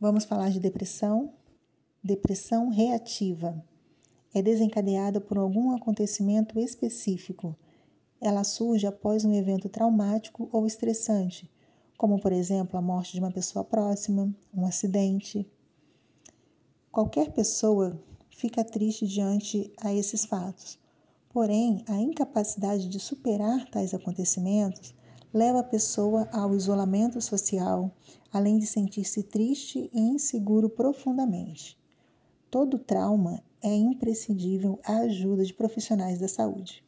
Vamos falar de depressão. Depressão reativa é desencadeada por algum acontecimento específico. Ela surge após um evento traumático ou estressante, como, por exemplo, a morte de uma pessoa próxima, um acidente. Qualquer pessoa fica triste diante a esses fatos. Porém, a incapacidade de superar tais acontecimentos leva a pessoa ao isolamento social, além de sentir-se triste e inseguro profundamente. Todo trauma é imprescindível a ajuda de profissionais da saúde.